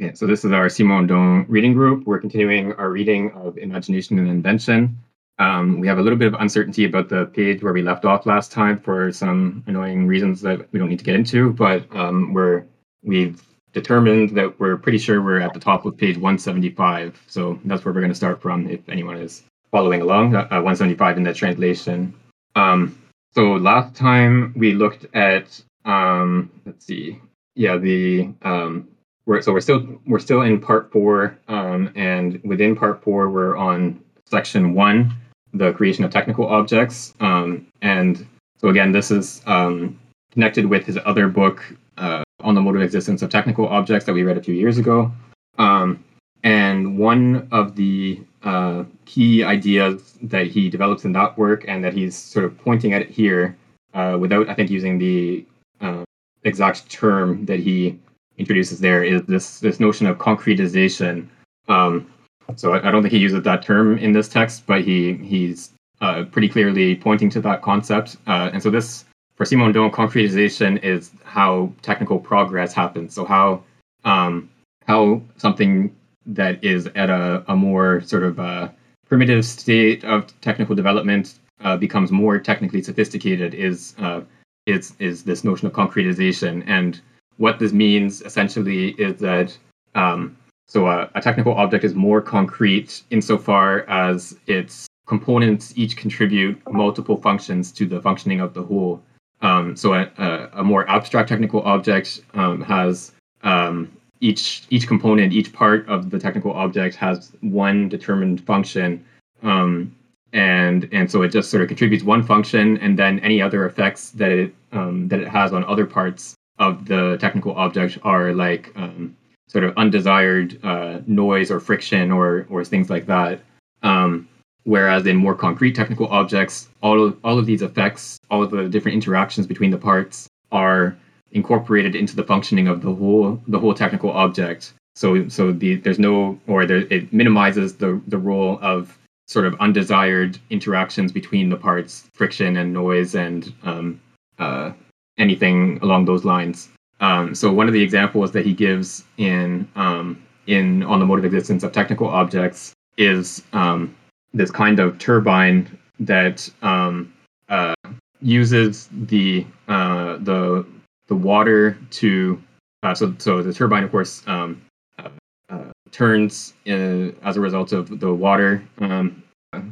Okay, so this is our Simondon reading group. We're continuing our reading of Imagination and Invention. Um, we have a little bit of uncertainty about the page where we left off last time for some annoying reasons that we don't need to get into, but um, we're we've determined that we're pretty sure we're at the top of page 175. So that's where we're going to start from if anyone is following along, uh, 175 in the translation. Um, so last time we looked at, um, let's see, yeah, the um, we're, so we're still we're still in part four, um, and within part four we're on section one, the creation of technical objects, um, and so again this is um, connected with his other book uh, on the mode of existence of technical objects that we read a few years ago. Um, and one of the uh, key ideas that he develops in that work and that he's sort of pointing at it here, uh, without I think using the uh, exact term that he introduces there, is this this notion of concretization. Um, so I, I, don't think he uses that term in this text, but he he's uh, pretty clearly pointing to that concept. Uh, and so this for Simon Simondon, concretization is how technical progress happens. So how um, how something that is at a, a more sort of uh, primitive state of technical development uh, becomes more technically sophisticated is uh, is is this notion of concretization. And what this means essentially is that um, so a, a technical object is more concrete insofar as its components each contribute multiple functions to the functioning of the whole. Um, so a, a, a, more abstract technical object um, has um, each each component, each part of the technical object has one determined function, um, and and so it just sort of contributes one function, and then any other effects that it um, that it has on other parts of the technical object are like um, sort of undesired uh, noise or friction or or things like that. Um, Whereas in more concrete technical objects, all of, all of these effects, all of the different interactions between the parts are incorporated into the functioning of the whole the whole technical object. So so the there's no or there, it minimizes the the role of sort of undesired interactions between the parts, friction and noise and um, uh, anything along those lines. Um, so one of the examples that he gives in um, in on the mode of existence of technical objects is um, this kind of turbine that um, uh, uses the uh, the the water to uh, so so the turbine of course um, uh, uh, turns in, as a result of the water um,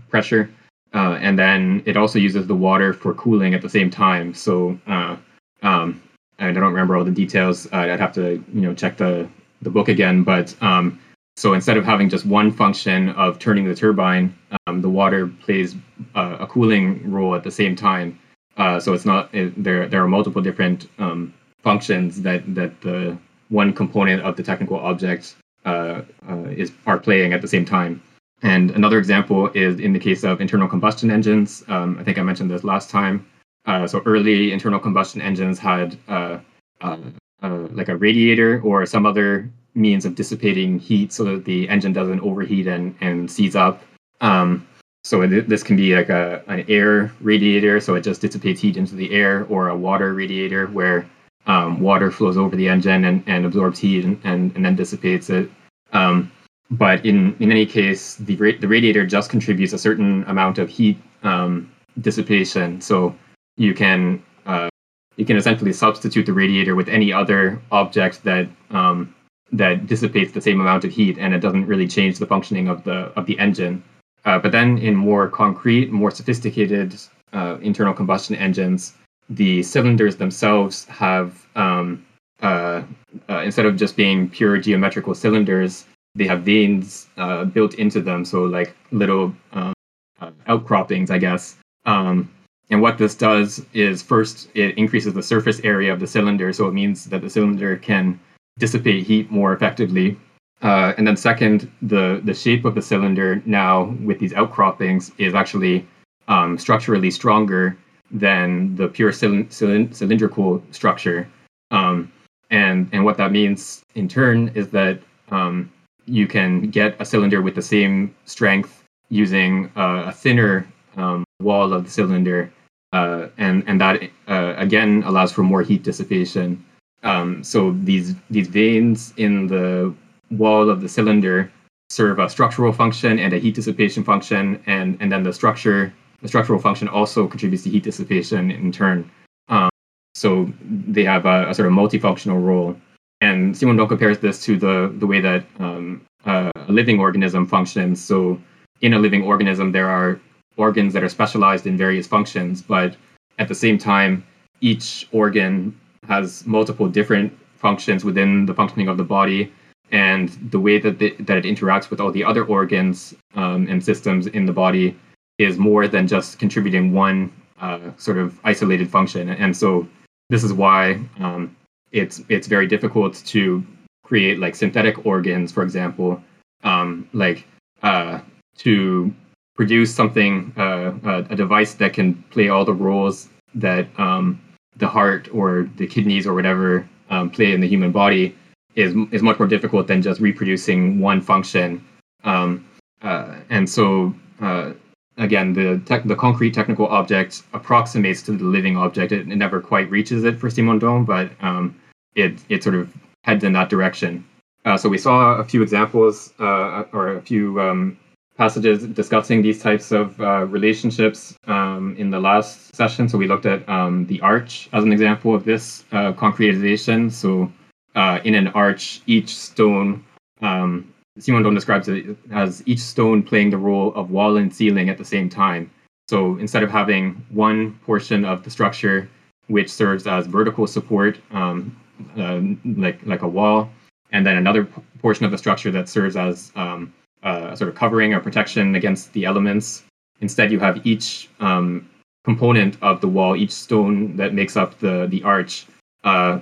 pressure uh, and then it also uses the water for cooling at the same time so um, and I don't remember all the details I'd have to you know check the the book again but um, so instead of having just one function of turning the turbine, um, the water plays uh, a cooling role at the same time. Uh, so it's not it, there. There are multiple different um, functions that that the one component of the technical object uh, uh, is are playing at the same time. And another example is in the case of internal combustion engines. Um, I think I mentioned this last time. Uh, so early internal combustion engines had uh, like a radiator or some other means of dissipating heat so that the engine doesn't overheat and, and seize up. Um, so this can be like a an air radiator, so it just dissipates heat into the air, or a water radiator where um, water flows over the engine and, and absorbs heat and, and, and then dissipates it. Um, but in, in any case, the, the radiator just contributes a certain amount of heat um, dissipation. So you can uh, you can essentially substitute the radiator with any other object that um, that dissipates the same amount of heat and it doesn't really change the functioning of the of the engine. Uh, but then in more concrete, more sophisticated uh, internal combustion engines, the cylinders themselves have um, uh, uh instead of just being pure geometrical cylinders, they have vanes uh, built into them, so like little um, outcroppings, I guess. Um, and what this does is first it increases the surface area of the cylinder, so it means that the cylinder can dissipate heat more effectively. Uh, and then second, the the shape of the cylinder now with these outcroppings is actually um, structurally stronger than the pure cylind- cylind- cylindrical structure. Um, and and what that means in turn is that um, you can get a cylinder with the same strength using uh, a thinner um, wall of the cylinder, uh, and and that uh, again allows for more heat dissipation. Um, so these these vanes in the wall of the cylinder serve a structural function and a heat dissipation function, and and then the structure the structural function also contributes to heat dissipation in turn. Um, so they have a, a, sort of multifunctional role. And Simondon compares this to the the way that um, a living organism functions. So in a living organism, there are organs that are specialized in various functions, but at the same time, each organ has multiple different functions within the functioning of the body and the way that, the, that it interacts with all the other organs um, and systems in the body is more than just contributing one uh, sort of isolated function. And so this is why um, it's it's very difficult to create like synthetic organs, for example, um, like uh, to produce something, uh, a, a, device that can play all the roles that um, the heart or the kidneys or whatever um, play in the human body is is much more difficult than just reproducing one function. Um, uh, and so uh, again, the tech, the concrete technical object approximates to the living object. It, it never quite reaches it for Simondon, but um, it it sort of heads in that direction. Uh, so we saw a few examples uh, or a few um, passages discussing these types of uh, relationships um, in the last session. So we looked at um, the arch as an example of this uh, concretization. So uh, in an arch, each stone, um, Simondon describes it as each stone playing the role of wall and ceiling at the same time. So instead of having one portion of the structure which serves as vertical support, um, uh, like like a wall, and then another p- portion of the structure that serves as a sort of covering or protection against the elements. Instead, you have each um, component of the wall, each stone that makes up the the arch, uh,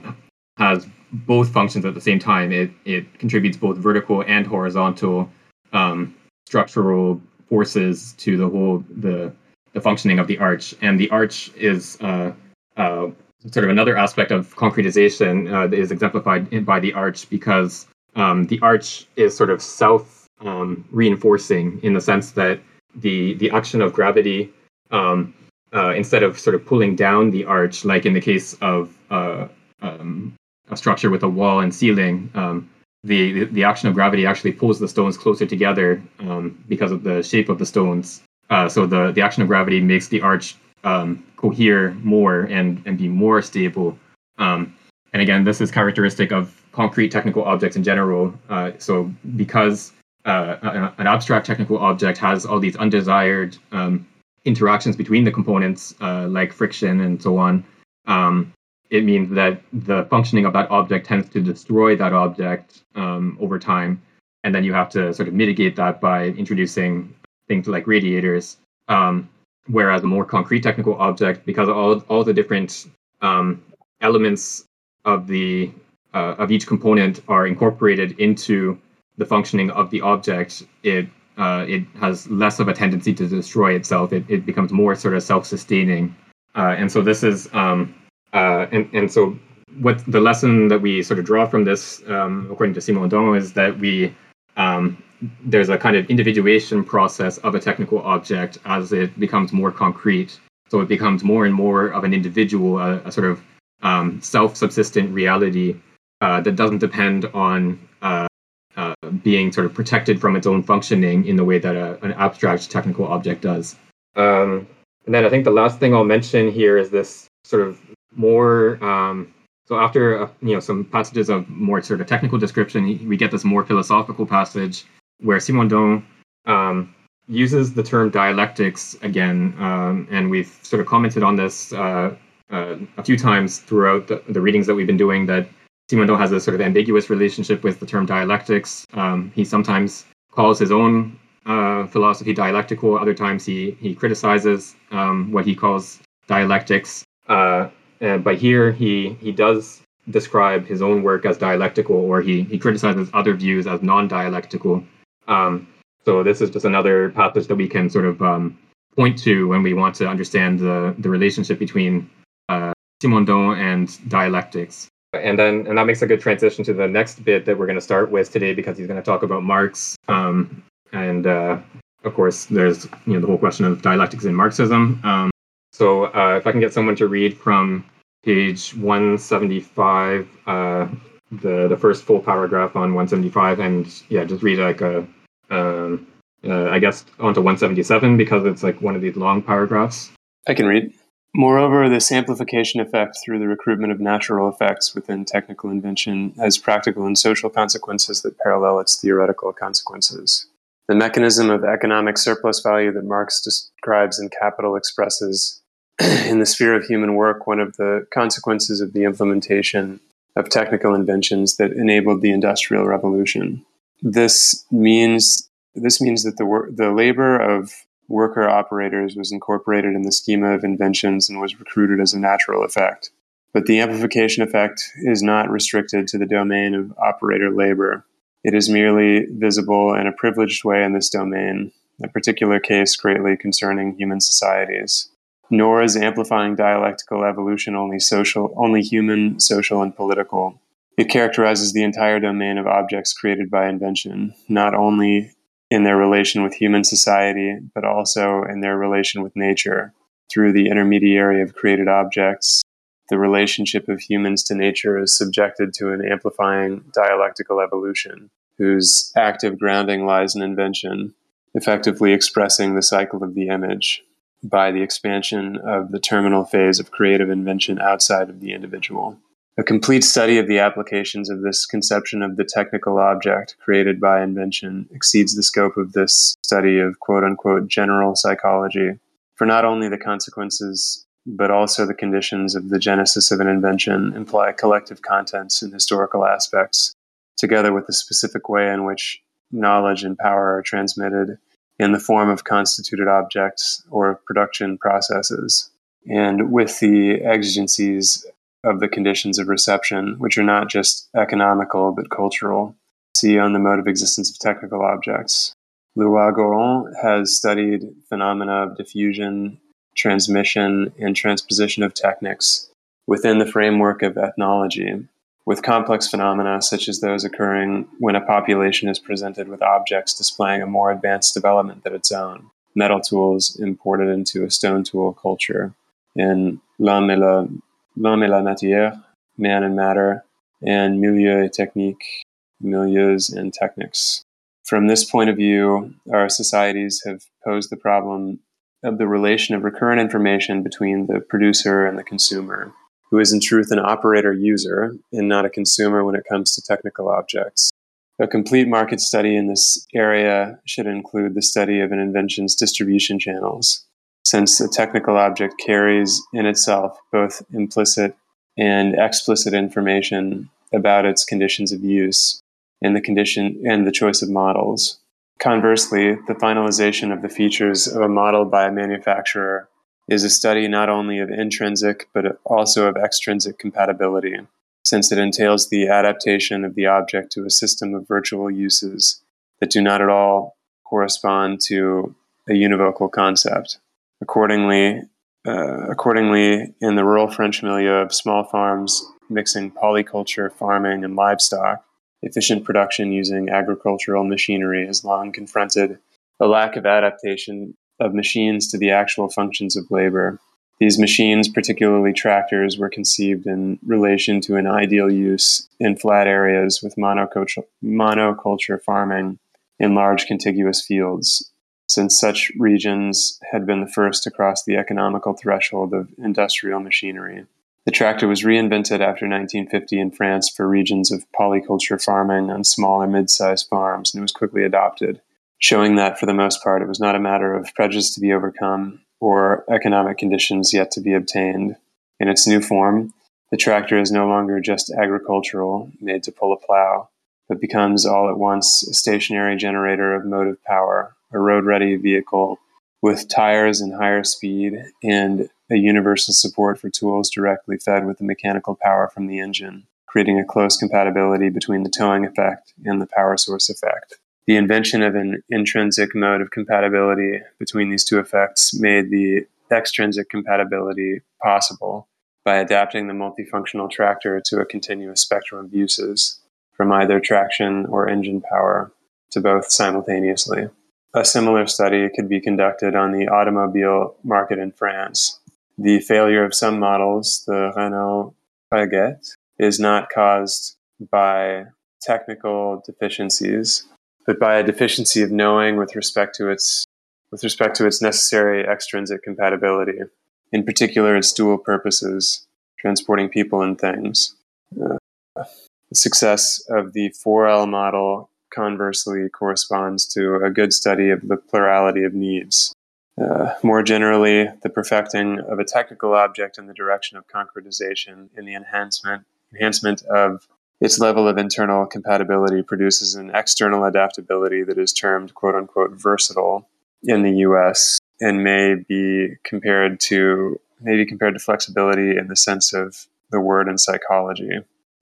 has both functions at the same time. It it contributes both vertical and horizontal um, structural forces to the whole the the functioning of the arch. And the arch is uh, uh, sort of another aspect of concretization uh, that is exemplified by the arch because um, the arch is sort of self um, reinforcing in the sense that the the action of gravity um, uh, instead of sort of pulling down the arch like in the case of uh, um, a structure with a wall and ceiling, um, the, the, action of gravity actually pulls the stones closer together um, because of the shape of the stones. Uh, so the, the action of gravity makes the arch um, cohere more and, and be more stable. Um, and again, this is characteristic of concrete technical objects in general. Uh, so because uh, an abstract technical object has all these undesired um, interactions between the components, uh, like friction and so on, um, it means that the functioning of that object tends to destroy that object um, over time. And then you have to sort of mitigate that by introducing things like radiators. Um, whereas a more concrete technical object, because all, all the different um, elements of the uh, of each component are incorporated into the functioning of the object, it uh, it has less of a tendency to destroy itself. It, it becomes more sort of self-sustaining. Uh, and so this is um, uh, and, and so what the lesson that we sort of draw from this, um, according to Simon Simondon, is that we um, there's a kind of individuation process of a technical object as it becomes more concrete. So it becomes more and more of an individual, a, a sort of um, self-subsistent reality uh, that doesn't depend on uh, uh, being sort of protected from its own functioning in the way that a, an abstract technical object does. Um, and then I think the last thing I'll mention here is this sort of more um, so after uh, you know some passages of more sort of technical description, we get this more philosophical passage where Simondon um, uses the term dialectics again, um, and we've sort of commented on this uh, uh, a few times throughout the, the, readings that we've been doing. That Simondon has a sort of ambiguous relationship with the term dialectics. Um, he sometimes calls his own uh, philosophy dialectical. Other times he he criticizes um, what he calls dialectics. Uh, uh, but here he he does describe his own work as dialectical, or he he criticizes other views as non-dialectical. Um, so this is just another passage that we can sort of um, point to when we want to understand the the relationship between uh, Simondon and dialectics. And then and that makes a good transition to the next bit that we're going to start with today because he's going to talk about Marx. Um, and uh, of course, there's you know the whole question of dialectics in Marxism. Um, so uh, if I can get someone to read from page 175, uh, the the first full paragraph on 175 and yeah, just read like a um, uh, I guess onto 177 because it's like one of these long paragraphs. I can read. Moreover, this amplification effect through the recruitment of natural effects within technical invention has practical and social consequences that parallel its theoretical consequences. The mechanism of economic surplus value that Marx describes in Capital expresses in the sphere of human work one of the consequences of the implementation of technical inventions that enabled the industrial revolution. This means this means that the wor- the labor of worker operators was incorporated in the schema of inventions and was recruited as a natural effect. But the amplification effect is not restricted to the domain of operator labor. It is merely visible in a privileged way in this domain, a particular case greatly concerning human societies. Nor is amplifying dialectical evolution only social, only human, social, and political. It characterizes the entire domain of objects created by invention, not only in their relation with human society, but also in their relation with nature through the intermediary of created objects. The relationship of humans to nature is subjected to an amplifying dialectical evolution, whose active grounding lies in invention, effectively expressing the cycle of the image by the expansion of the terminal phase of creative invention outside of the individual. A complete study of the applications of this conception of the technical object created by invention exceeds the scope of this study of quote unquote general psychology, for not only the consequences but also the conditions of the genesis of an invention imply collective contents and historical aspects, together with the specific way in which knowledge and power are transmitted in the form of constituted objects or production processes, and with the exigencies of the conditions of reception, which are not just economical but cultural. See on the mode of existence of technical objects. Leroi-Gourhan has studied phenomena of diffusion, transmission, and transposition of techniques within the framework of ethnology, with complex phenomena such as those occurring when a population is presented with objects displaying a more advanced development than its own, metal tools imported into a stone tool culture. In L'Homme et la L'homme et la matière, man and matter, and milieu et technique, milieus and techniques. From this point of view, our societies have posed the problem of the relation of recurrent information between the producer and the consumer, who is in truth an operator user and not a consumer when it comes to technical objects. A complete market study in this area should include the study of an invention's distribution channels, since a technical object carries in itself both implicit and explicit information about its conditions of use and the condition and the choice of models. Conversely, the finalization of the features of a model by a manufacturer is a study not only of intrinsic but also of extrinsic compatibility, since it entails the adaptation of the object to a system of virtual uses that do not at all correspond to a univocal concept. Accordingly, uh, accordingly, in the rural French milieu of small farms mixing polyculture, farming, and livestock, efficient production using agricultural machinery has long confronted a lack of adaptation of machines to the actual functions of labor. These machines, particularly tractors, were conceived in relation to an ideal use in flat areas with monoculture, monoculture farming in large contiguous fields since such regions had been the first to cross the economical threshold of industrial machinery. The tractor was reinvented after 1950 in France for regions of polyculture farming on small or mid sized farms and it was quickly adopted, showing that for the most part it was not a matter of prejudice to be overcome or economic conditions yet to be obtained. In its new form, the tractor is no longer just agricultural, made to pull a plow, but becomes all at once a stationary generator of motive power, a road ready vehicle with tires and higher speed and a universal support for tools directly fed with the mechanical power from the engine, creating a close compatibility between the towing effect and the power source effect. The invention of an intrinsic mode of compatibility between these two effects made the extrinsic compatibility possible by adapting the multifunctional tractor to a continuous spectrum of uses, from either traction or engine power to both simultaneously. A similar study could be conducted on the automobile market in France. The failure of some models, the Renault Frégate, is not caused by technical deficiencies, but by a deficiency of knowing with respect to its with respect to its necessary extrinsic compatibility, in particular its dual purposes, transporting people and things. Uh, the success of the 4L model conversely corresponds to a good study of the plurality of needs. Uh, more generally, the perfecting of a technical object in the direction of concretization in the enhancement enhancement of its level of internal compatibility produces an external adaptability that is termed quote unquote versatile in the US and may be compared to maybe compared to flexibility in the sense of the word in psychology.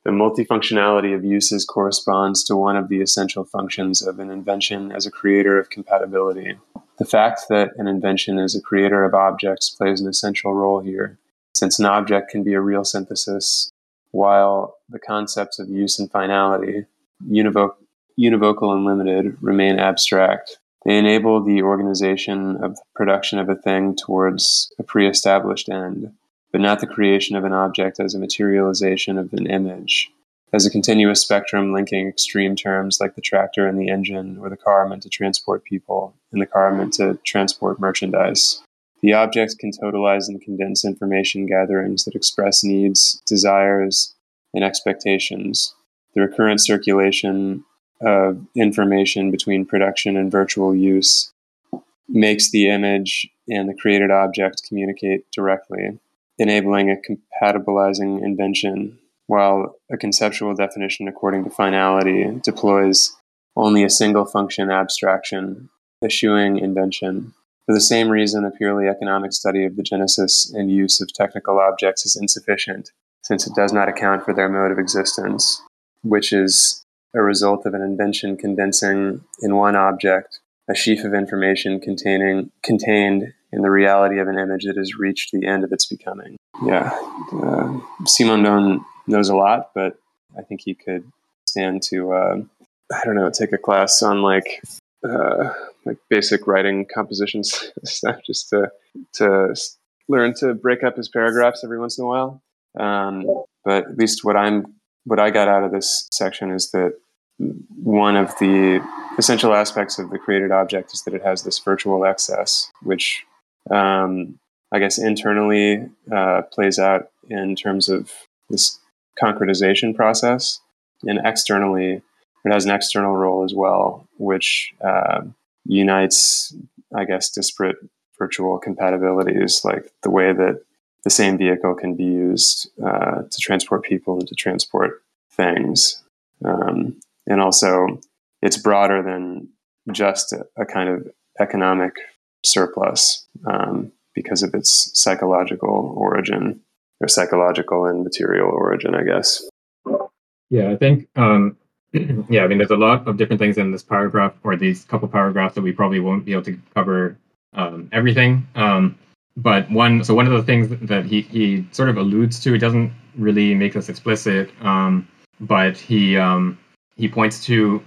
The multifunctionality of uses corresponds to one of the essential functions of an invention as a creator of compatibility. The fact that an invention is a creator of objects plays an essential role here, since an object can be a real synthesis, while the concepts of use and finality, univoc- univocal and limited, remain abstract. They enable the organization of the production of a thing towards a pre established end but not the creation of an object as a materialization of an image, as a continuous spectrum linking extreme terms like the tractor and the engine, or the car meant to transport people, and the car meant to transport merchandise. The object can totalize and condense information gatherings that express needs, desires, and expectations. The recurrent circulation of information between production and virtual use makes the image and the created object communicate directly enabling a compatibilizing invention, while a conceptual definition according to finality deploys only a single function abstraction, eschewing invention. For the same reason, a purely economic study of the genesis and use of technical objects is insufficient, since it does not account for their mode of existence, which is a result of an invention condensing in one object a sheaf of information containing contained in the reality of an image that has reached the end of its becoming. Yeah, uh, Simondon knows a lot, but I think he could stand to uh, I don't know take a class on like uh, like basic writing compositions stuff, just to to learn to break up his paragraphs every once in a while. Um, but at least what I'm what I got out of this section is that one of the essential aspects of the created object is that it has this virtual excess, which um, I guess internally uh, plays out in terms of this concretization process, and externally it has an external role as well, which uh, unites, I guess, disparate virtual compatibilities, like the way that the same vehicle can be used uh, to transport people and to transport things. Um, and also it's broader than just a, a kind of economic surplus um, because of its psychological origin or psychological and material origin, I guess. Yeah, I think, um, yeah, I mean, there's a lot of different things in this paragraph or these couple paragraphs that we probably won't be able to cover um, everything. Um, but one, so one of the things that he, he sort of alludes to, he doesn't really make this explicit, um, but he, um, he points to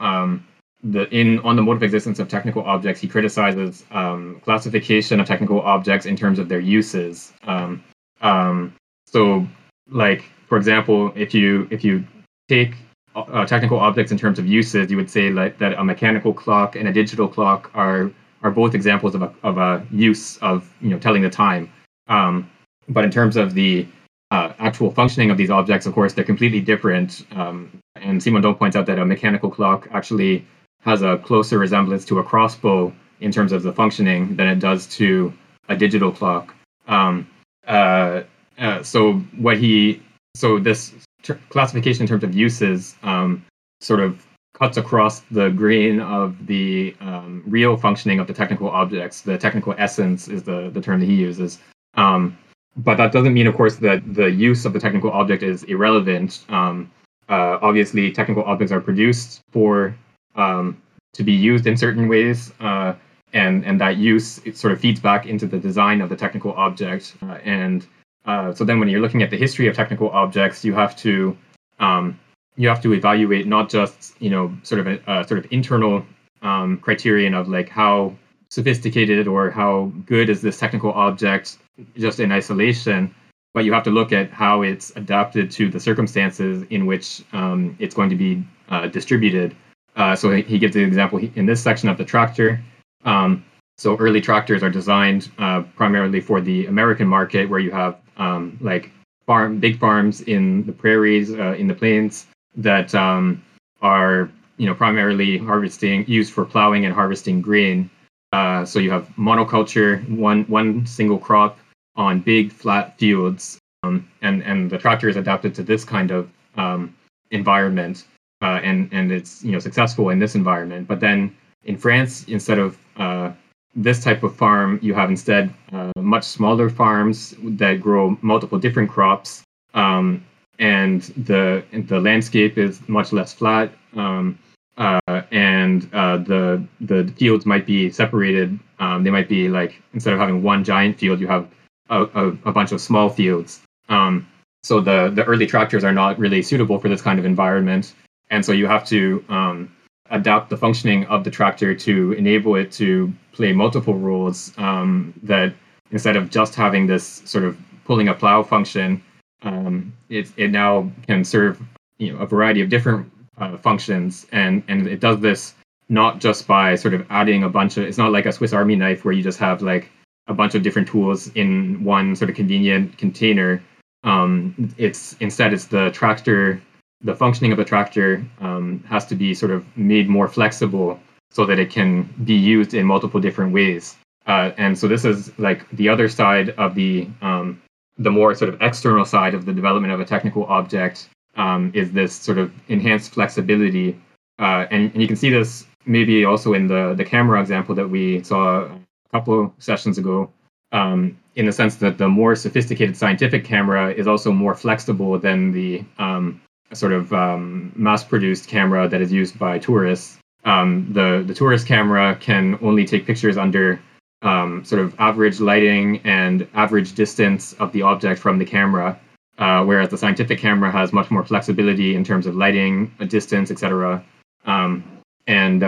the in on the mode of existence of technical objects. He criticizes um, classification of technical objects in terms of their uses. Um, um so, like for example, if you if you take uh, technical objects in terms of uses, you would say like that a mechanical clock and a digital clock are are both examples of a of a use of you know telling the time. Um, but in terms of the uh, actual functioning of these objects, of course, they're completely different. Um, and Simondon points out that a mechanical clock actually has a closer resemblance to a crossbow in terms of the functioning than it does to a digital clock. Um, uh, uh, so what he so this ter- classification in terms of uses um, sort of cuts across the grain of the um, real functioning of the technical objects. The technical essence is the the term that he uses. Um, but that doesn't mean, of course, that the use of the technical object is irrelevant. Um, uh, obviously, technical objects are produced for um, to be used in certain ways, uh, and and that use it sort of feeds back into the design of the technical object. Uh, and uh, so then, when you're looking at the history of technical objects, you have to um, you have to evaluate not just you know sort of a, a sort of internal um, criterion of like how sophisticated or how good is this technical object just in isolation, but you have to look at how it's adapted to the circumstances in which um, it's going to be uh, distributed. Uh, so he gives the example in this section of the tractor. Um, so early tractors are designed uh, primarily for the American market, where you have um, like farm big farms in the prairies, uh, in the plains that um, are you know primarily harvesting used for plowing and harvesting grain. Uh, so you have monoculture, one one single crop on big flat fields, um, and and the tractor is adapted to this kind of um, environment, uh, and and it's you know successful in this environment. But then in France, instead of uh, this type of farm, you have instead uh, much smaller farms that grow multiple different crops, um, and the the landscape is much less flat, um, uh, and uh, the the fields might be separated. Um, they might be like instead of having one giant field, you have a, a, a bunch of small fields. Um, so the the early tractors are not really suitable for this kind of environment, and so you have to um, adapt the functioning of the tractor to enable it to play multiple roles. Um, that instead of just having this sort of pulling a plow function, um, it it now can serve you know a variety of different uh, functions, and and it does this not just by sort of adding a bunch of. It's not like a Swiss Army knife where you just have like a bunch of different tools in one sort of convenient container. Um, it's instead it's the tractor, the functioning of the tractor um, has to be sort of made more flexible so that it can be used in multiple different ways. Uh, and so this is like the other side of the um, the more sort of external side of the development of a technical object um, is this sort of enhanced flexibility. Uh, and, and you can see this maybe also in the the camera example that we saw a couple sessions ago, um, in the sense that the more sophisticated scientific camera is also more flexible than the um, sort of um, mass-produced camera that is used by tourists. Um, the the tourist camera can only take pictures under um, sort of average lighting and average distance of the object from the camera, uh, whereas the scientific camera has much more flexibility in terms of lighting, a distance, etc. Um, and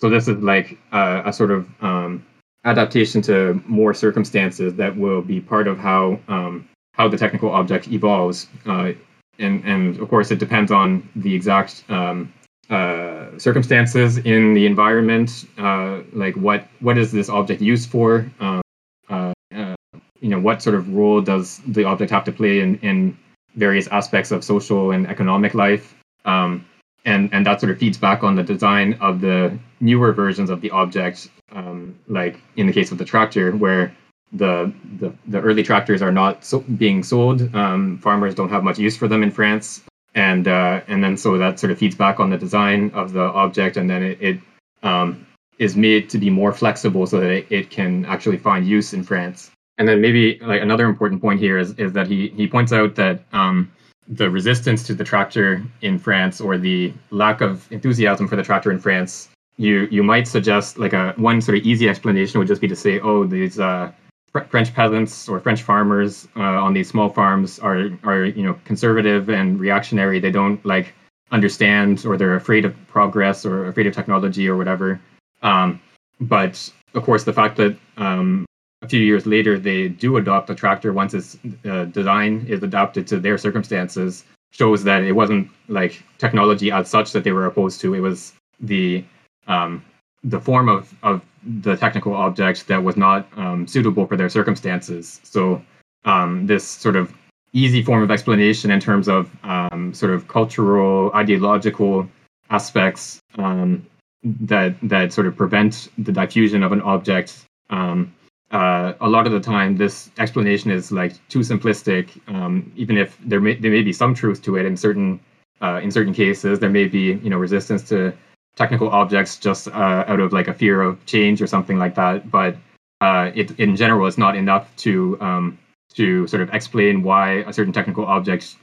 so this is like a, a sort of um, adaptation to more circumstances that will be part of how um, how the technical object evolves. Uh, and and of course, it depends on the exact um, uh, circumstances in the environment. Uh, like what what is this object used for? Um, uh, uh, you know, what sort of role does the object have to play in in various aspects of social and economic life? Um, and and that sort of feeds back on the design of the newer versions of the object um, like in the case of the tractor where the the, the early tractors are not so being sold. Um, farmers don't have much use for them in france. And uh, and then so that sort of feeds back on the design of the object. And then it, it um, is made to be more flexible so that it, it can actually find use in france. And then maybe like another important point here is, is that he he points out that um, the resistance to the tractor in France or the lack of enthusiasm for the tractor in France, you you might suggest like a one sort of easy explanation would just be to say, oh, these uh, French peasants or French farmers uh, on these small farms are are you know conservative and reactionary. They don't like understand or they're afraid of progress or afraid of technology or whatever. Um, but of course, the fact that um, a few years later they do adopt a tractor once its uh, design is adapted to their circumstances shows that it wasn't like technology as such that they were opposed to it was the um, the form of, of the technical object that was not um, suitable for their circumstances so um, this sort of easy form of explanation in terms of um, sort of cultural ideological aspects um, that that sort of prevent the diffusion of an object um, uh, a lot of the time this explanation is like too simplistic. Um, even if there may there may be some truth to it in certain uh, in certain cases, there may be you know resistance to technical objects just uh, out of like a fear of change or something like that. But uh, it in general is not enough to um, to sort of explain why a certain technical object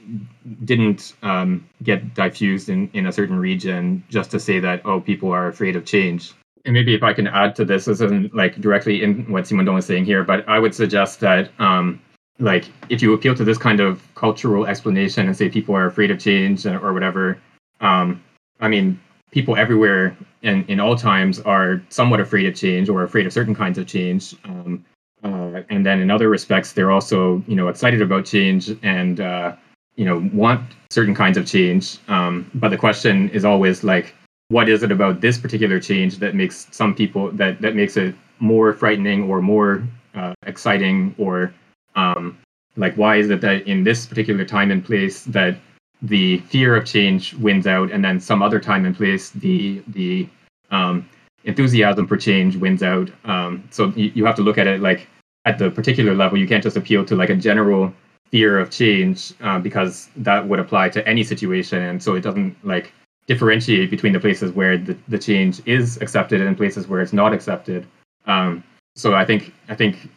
didn't um, get diffused in, in a certain region just to say that oh people are afraid of change and maybe if I can add to this, this isn't like directly in what Simondon is saying here, but I would suggest that um, like if you appeal to this kind of cultural explanation and say people are afraid of change or whatever, um, I mean, people everywhere and in all times are somewhat afraid of change or afraid of certain kinds of change. Um, uh, and then in other respects, they're also you know excited about change and uh, you know want certain kinds of change. Um, but the question is always like, what is it about this particular change that makes some people that that makes it more frightening or more uh, exciting or um, like why is it that in this particular time and place that the fear of change wins out and then some other time and place the the um, enthusiasm for change wins out. Um, so you, you have to look at it like at the particular level. You can't just appeal to like a general fear of change uh, because that would apply to any situation. And so it doesn't like differentiate between the places where the, the change is accepted and places where it's not accepted. Um, so i think i think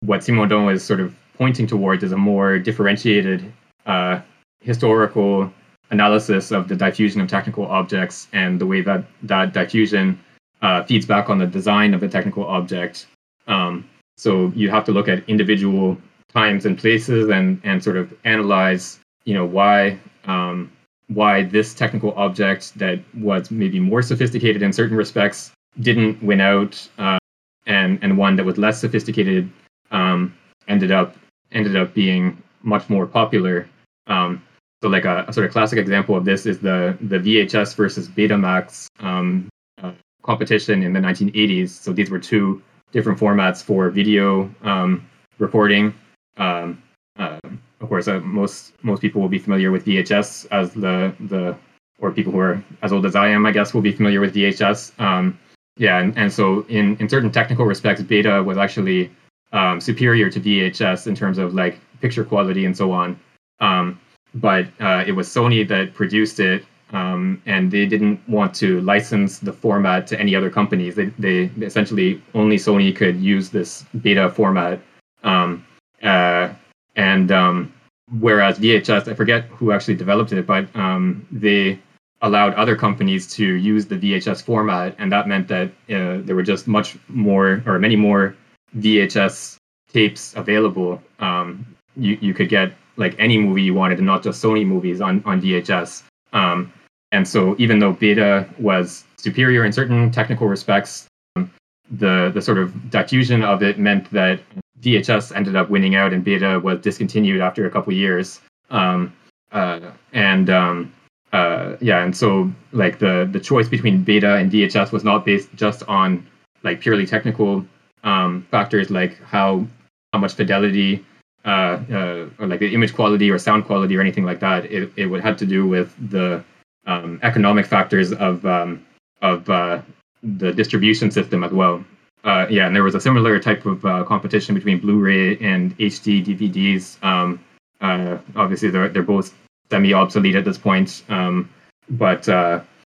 what simondon is sort of pointing towards is a more differentiated uh, historical analysis of the diffusion of technical objects and the way that that diffusion uh, feeds back on the design of a technical object. Um, so you have to look at individual times and places and and sort of analyze, you know, why um, why this technical object that was maybe more sophisticated in certain respects didn't win out, uh, and and one that was less sophisticated um, ended up ended up being much more popular. Um, so, like a, a, sort of classic example of this is the the VHS versus Betamax um, uh, competition in the 1980s. So these were two different formats for video um, recording. Um, uh, of course, uh, most most people will be familiar with VHS as the the or people who are as old as I am, I guess, will be familiar with VHS. Um, yeah, and, and so in in certain technical respects, Beta was actually um, superior to VHS in terms of like picture quality and so on. Um, but uh, it was Sony that produced it, um, and they didn't want to license the format to any other companies. They, they essentially only Sony could use this beta format. Um, uh, and um, whereas VHS, I forget who actually developed it, but um, they allowed other companies to use the VHS format, and that meant that uh, there were just much more or many more VHS tapes available. Um, you you could get like any movie you wanted, and not just Sony movies on on VHS. Um, and so, even though Beta was superior in certain technical respects, um, the the sort of diffusion of it meant that VHS ended up winning out, and Beta was discontinued after a couple years. Um, uh, and um, uh, yeah, and so like the the choice between Beta and VHS was not based just on like purely technical um, factors like how how much fidelity uh, uh, or like the image quality or sound quality or anything like that. It, it would have to do with the um, economic factors of um, of uh, the distribution system as well. Uh, yeah, and there was a similar type of uh, competition between Blu-ray and HD DVDs. Um, uh, obviously, they're they're both semi obsolete at this point, um, but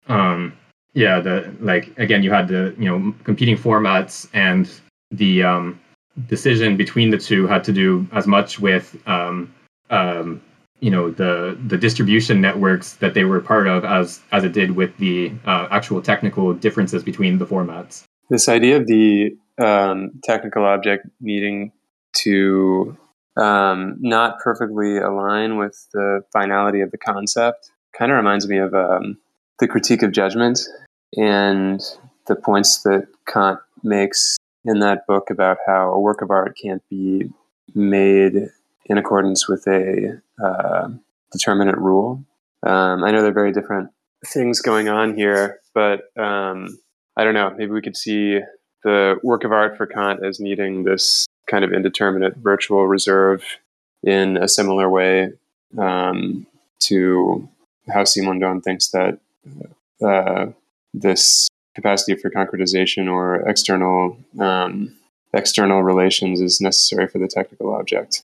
um, yeah, the like again, you had the you know competing formats and the um, decision between the two had to do as much with um, um, you know the the distribution networks that they were part of as as it did with the uh, actual technical differences between the formats. This idea of the um, technical object needing to um, not perfectly align with the finality of the concept kind of reminds me of um, the critique of judgment and the points that Kant makes in that book about how a work of art can't be made in accordance with a uh, determinate rule. Um, I know there are very different things going on here, but um, I don't know. Maybe we could see the work of art for Kant as needing this kind of indeterminate virtual reserve in a similar way um, to how Simondon thinks that uh, this capacity for concretization or external um, external relations is necessary for the technical object.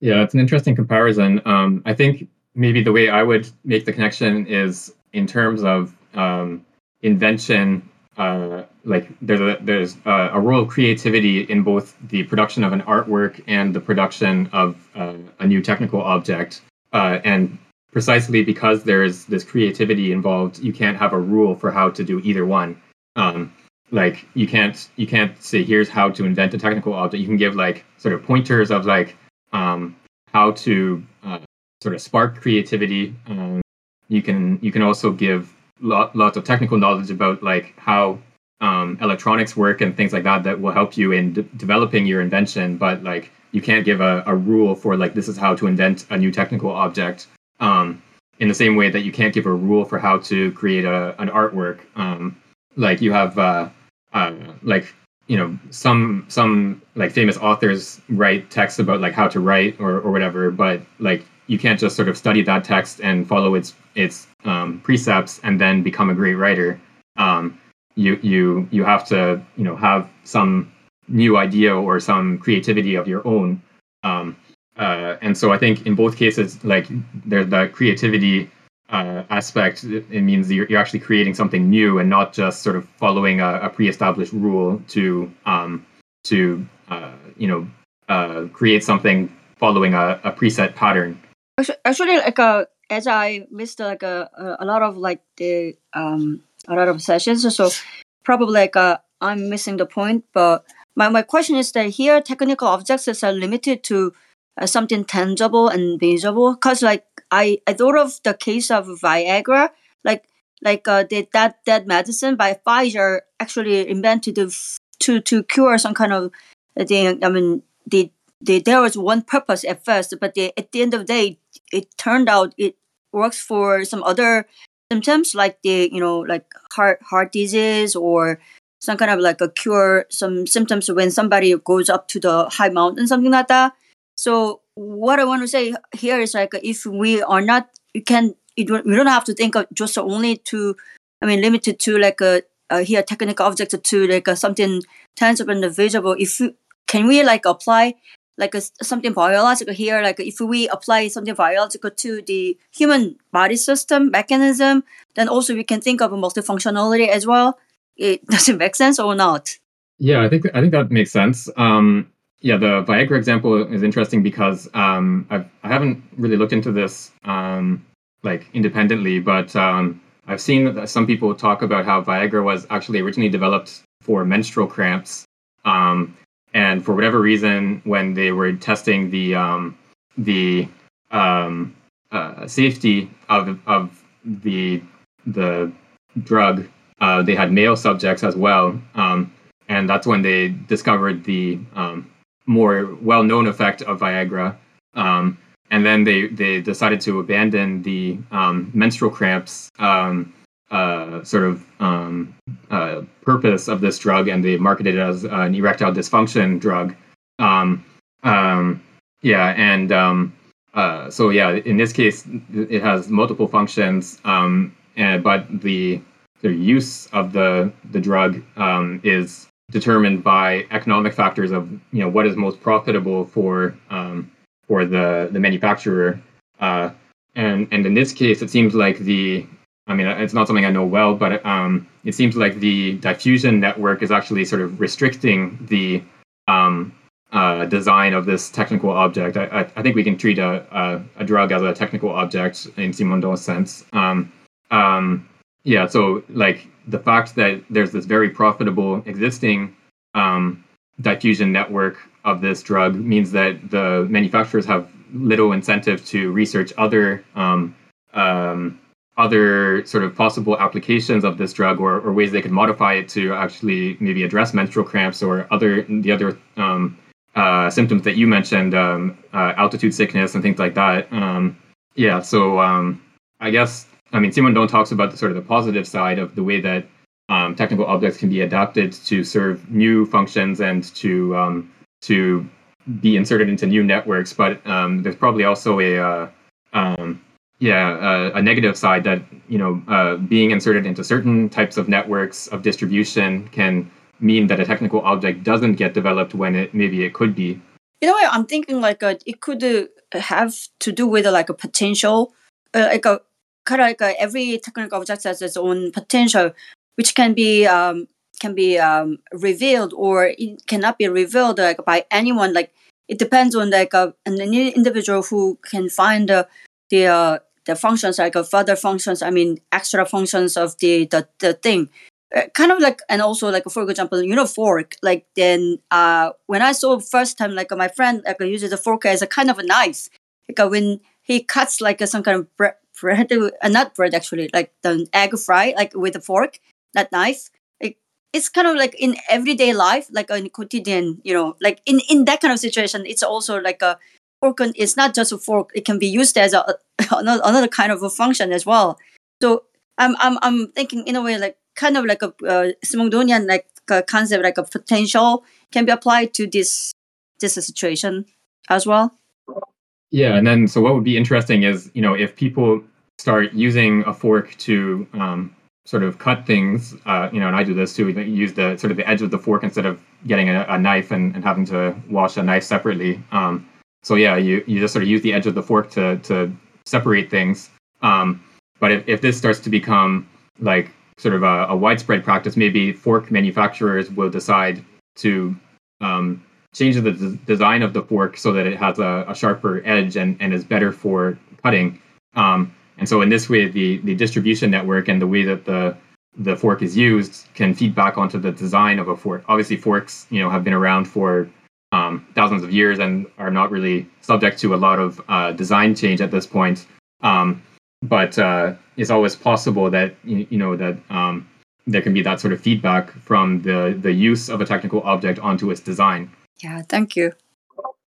Yeah, it's an interesting comparison. Um, I think maybe the way I would make the connection is in terms of um, invention. Uh, like there's a there's a, a, role of creativity in both the production of an artwork and the production of uh, a new technical object. Uh, and precisely because there's this creativity involved, you can't have a rule for how to do either one. Um, like you can't you can't say here's how to invent a technical object. You can give like sort of pointers of like um, how to uh, sort of spark creativity. Um, you can you can also give lot, lots of technical knowledge about like how um, electronics work and things like that that will help you in de- developing your invention. But like you can't give a, a rule for like this is how to invent a new technical object. Um, in the same way that you can't give a rule for how to create a, an artwork. Um, like you have uh, uh, like you know some some like famous authors write texts about like how to write or, or whatever, but like you can't just sort of study that text and follow its its um, precepts and then become a great writer. Um, you you you have to you know have some new idea or some creativity of your own. Um, uh, and so I think in both cases, like there's the creativity uh, aspect. It, means you're, you're, actually creating something new and not just sort of following a, a pre-established rule to um, to uh, you know uh, create something following a, a preset pattern. Actually, like uh, as I missed like a, a lot of like the um, a lot of sessions, so probably like uh, I'm missing the point. But my, my question is that here technical objects are limited to uh, something tangible and visible because like I, I thought of the case of Viagra like like uh, the, that that medicine by Pfizer actually invented to to cure some kind of thing. I mean, the, the there was one purpose at first, but the, at the end of the day, it turned out it works for some other symptoms like the you know like heart heart disease or some kind of like a cure some symptoms when somebody goes up to the high mountain something like that so what I want to say here is like if we are not, you can, we don't have to think of just only to, I mean, limited to like a, a here technical object to like a, something tangible and visible. If can we like apply like a, something biological here, like if we apply something biological to the human body system mechanism, then also we can think of multifunctionality as well. It does it make sense or not? Yeah, I think I think that makes sense. Um, yeah, the Viagra example is interesting because um, I've, I haven't really looked into this um, like independently, but um, I've seen some people talk about how Viagra was actually originally developed for menstrual cramps, um, and for whatever reason, when they were testing the um, the um, uh, safety of of the the drug, uh, they had male subjects as well, and that's when they discovered the more well-known effect of Viagra. Um, and then they, they decided to abandon the um, menstrual cramps um, uh, sort of um, uh, purpose of this drug, and they marketed it as an erectile dysfunction drug. Um, yeah, and uh, so yeah, in this case, it has multiple functions, and, but the the use of the the drug is determined by economic factors of you know what is most profitable for um, for the the manufacturer. Uh, and and in this case, it seems like the I mean it's not something I know well, but um, it seems like the diffusion network is actually sort of restricting the um, uh, design of this technical object. I, I, I think we can treat a, a, a, drug as a technical object in Simondon's sense. Um, um, yeah, so like the fact that there's this very profitable existing um, diffusion network of this drug means that the manufacturers have little incentive to research other um, um, other sort of possible applications of this drug or, or, ways they could modify it to actually maybe address menstrual cramps or other the other um, uh, symptoms that you mentioned, um, uh, altitude sickness and things like that. Um, yeah, so I guess I mean, Simondon talks about the sort of the positive side of the way that um, technical objects can be adapted to serve new functions and to um, to be inserted into new networks. But um, there's probably also a uh, um, yeah a, a, negative side that you know uh, being inserted into certain types of networks of distribution can mean that a technical object doesn't get developed when it maybe it could be. You know, I'm thinking like uh, it could uh, have to do with uh, like a potential, uh, like a like every technical object has its own potential, which can be um, can be um, revealed or it cannot be revealed like by anyone. Like it depends on like uh, an individual who can find uh, the uh, the functions like uh, further functions. I mean, extra functions of the the, the thing. Uh, kind of like and also like for example you know fork like then uh when i saw first time like my friend like uses a fork as a kind of a knife like uh, when he cuts like some kind of bread bread, uh, not bread actually, like the egg fry, like with a fork, not knife. It, it's kind of like in everyday life, like in quotidian, you know, like in in that kind of situation, it's also like a fork. It's not just a fork; it can be used as a another, another kind of a function as well. So I'm I'm I'm thinking in a way like kind of like a uh, Simondonian like a concept, like a potential can be applied to this this situation as well. Yeah, and then so what would be interesting is you know if people start using a fork to um, sort of cut things, uh, you know, and I do this too. use the sort of the edge of the fork instead of getting a, a knife and, and having to wash a knife separately. Um, so yeah, you, you just sort of use the edge of the fork to to separate things. Um, but if, if this starts to become like sort of a, a widespread practice, maybe fork manufacturers will decide to um, change the d- design of the fork so that it has a, a, sharper edge and, and is better for cutting. Um, and so in this way, the, the distribution network and the way that the the fork is used can feed back onto the design of a fork. Obviously, forks you know have been around for um, thousands of years and are not really subject to a lot of uh, design change at this point. Um, but uh, it's always possible that you, you know that um, there can be that sort of feedback from the the use of a technical object onto its design. Yeah, thank you.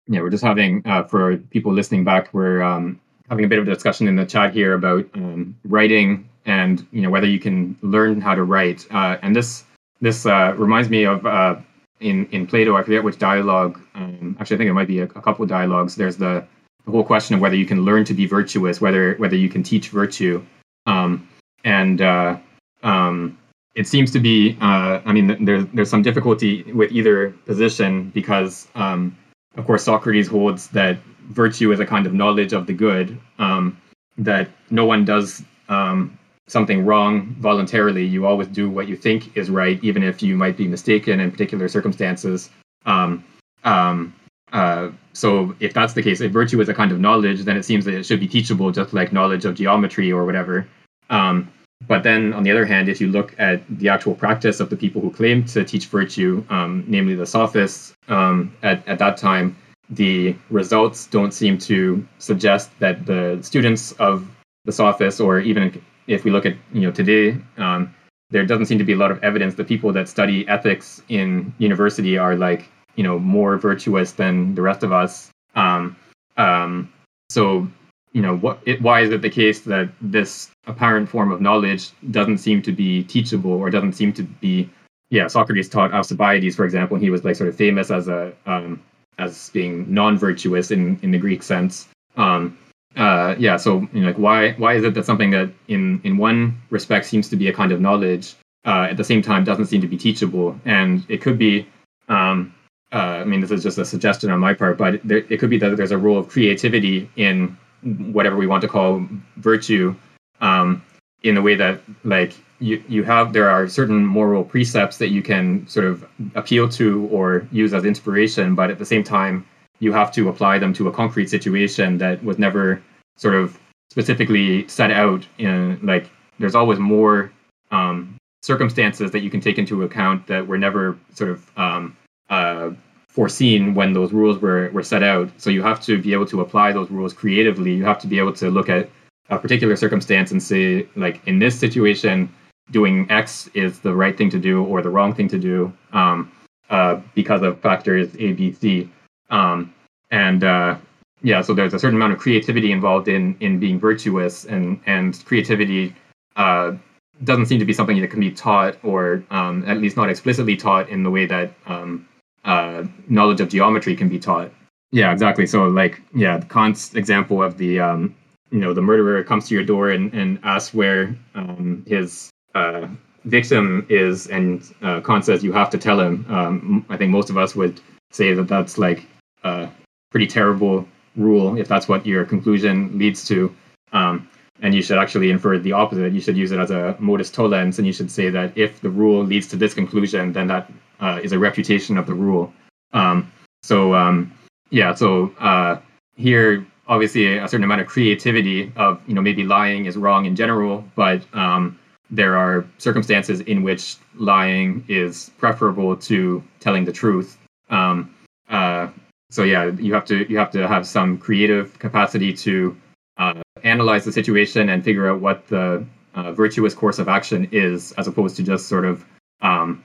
Yeah, we're just having uh, for people listening back, we're um, having a bit of a discussion in the chat here about um, writing and you know whether you can learn how to write. Uh, and this this uh, reminds me of uh, in in Plato. I forget which dialogue. Um, actually, I think it might be a, a couple of dialogues. There's the the whole question of whether you can learn to be virtuous, whether whether you can teach virtue, um, and uh, um, it seems to be. Uh, I mean, there's there's some difficulty with either position because, um, of course, Socrates holds that virtue is a kind of knowledge of the good, um, that no one does um, something wrong voluntarily. You always do what you think is right, even if you might be mistaken in particular circumstances. Um, um, uh, so if that's the case, if virtue is a kind of knowledge, then it seems that it should be teachable, just like knowledge of geometry or whatever. Um, but then, on the other hand, if you look at the actual practice of the people who claim to teach virtue, um, namely the sophists, um, at, at that time, the results don't seem to suggest that the students of the sophists, or even if we look at you know today, um, there doesn't seem to be a lot of evidence that people that study ethics in university are like you know more virtuous than the rest of us. Um, um, so you know what? It, why is it the case that this apparent form of knowledge doesn't seem to be teachable or doesn't seem to be? Yeah, Socrates taught Alcibiades, for example, he was like sort of famous as a um, as being non-virtuous in in the Greek sense. Um, uh, yeah, so you know, like why why is it that something that in in one respect seems to be a kind of knowledge uh, at the same time doesn't seem to be teachable, and it could be um, uh, I mean, this is just a suggestion on my part, but there, it could be that there's a role of creativity in whatever we want to call virtue, um, in the way that like you you have there are certain moral precepts that you can sort of appeal to or use as inspiration, but at the same time you have to apply them to a concrete situation that was never sort of specifically set out in like there's always more um, circumstances that you can take into account that were never sort of um, uh, foreseen when those rules were, were set out. So you have to be able to apply those rules creatively. You have to be able to look at a particular circumstance and say, like, in this situation, doing X is the right thing to do or the wrong thing to do um, uh, because of factors A, B, C. Um, and uh, yeah, so there's a certain amount of creativity involved in in being virtuous, and and creativity uh, doesn't seem to be something that can be taught, or um, at least not explicitly taught in the way that um, uh, knowledge of geometry can be taught. Yeah, exactly. So like, yeah, Kant's example of the, um, you know, the murderer comes to your door and, and asks where um, his uh, victim is, and uh, Kant says you have to tell him. Um, I think most of us would say that that's like a pretty terrible rule if that's what your conclusion leads to. Um, and you should actually infer the opposite. You should use it as a modus tollens, and you should say that if the rule leads to this conclusion, then that uh, is a refutation of the rule. Um, so um, yeah, so uh, here obviously a certain amount of creativity of you know maybe lying is wrong in general, but um, there are circumstances in which lying is preferable to telling the truth. Um, uh, so yeah, you have to you have to have some creative capacity to uh, analyze the situation and figure out what the uh, virtuous course of action is, as opposed to just sort of um,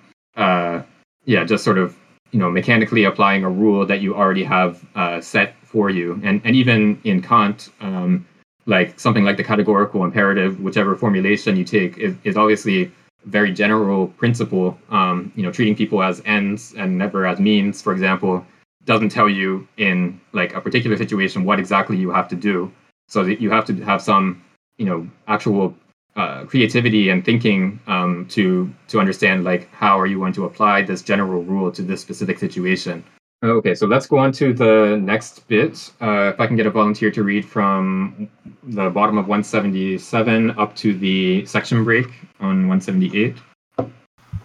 yeah, just sort of you know mechanically applying a rule that you already have uh, set for you, and and even in Kant. Um, like something like the categorical imperative, whichever formulation you take, is, is obviously very general principle. Um, you know, treating people as ends and never as means, for example, doesn't tell you in like a particular situation what exactly you have to do. So that you have to have some, you know, actual uh, creativity and thinking um, to to understand like how are you going to apply this general rule to this specific situation. Okay, so let's go on to the next bit. Uh, if I can get a volunteer to read from the bottom of 177 up to the section break on 178.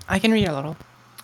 I can read a little.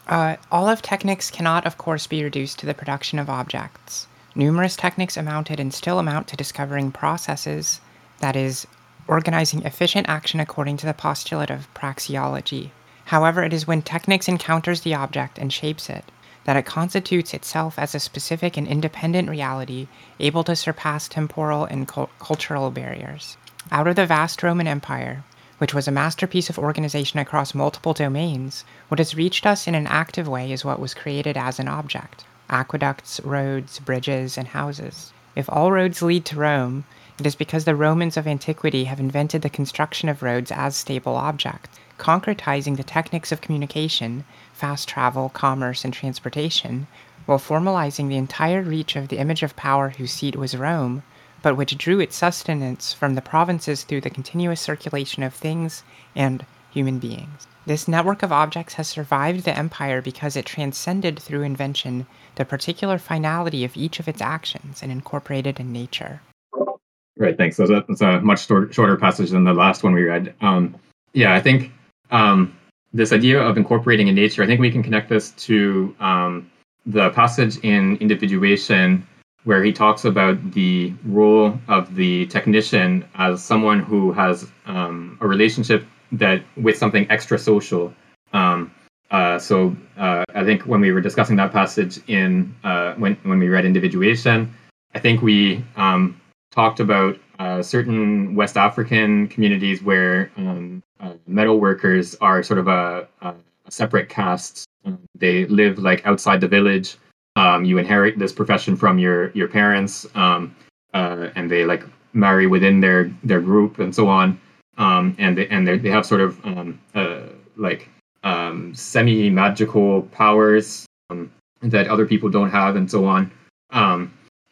Uh, all of technics cannot, of course, be reduced to the production of objects. Numerous techniques amounted and still amount to discovering processes, that is, organizing efficient action according to the postulate of praxeology. However, it is when technics encounters the object and shapes it that it constitutes itself as a specific and independent reality able to surpass temporal and cultural barriers. Out of the vast Roman Empire, which was a masterpiece of organization across multiple domains, what has reached us in an active way is what was created as an object aqueducts, roads, bridges, and houses. If all roads lead to Rome, it is because the Romans of antiquity have invented the construction of roads as stable objects, concretizing the techniques of communication fast travel, commerce, and transportation, while formalizing the entire reach of the image of power whose seat was Rome, but which drew its sustenance from the provinces through the continuous circulation of things and human beings. This network of objects has survived the empire because it transcended through invention the particular finality of each of its actions and incorporated in nature. Right, thanks. So that's a much shorter passage than the last one we read. Um, yeah, I think um, this idea of incorporating in nature, I think we can connect this to um, the passage in Individuation where he talks about the role of the technician as someone who has um, a relationship that with something extra social. Um, uh, so uh, I think when we were discussing that passage in uh, when when we read Individuation, I think we um, talked about uh, certain West African communities where um, uh, metal workers are sort of a, a separate caste. Um, they live like outside the village. Um, you inherit this profession from your your parents, um, uh, and they like marry within their their group and so on. Um, and they, and they have sort of uh, like semi magical powers that other people don't have, and so on.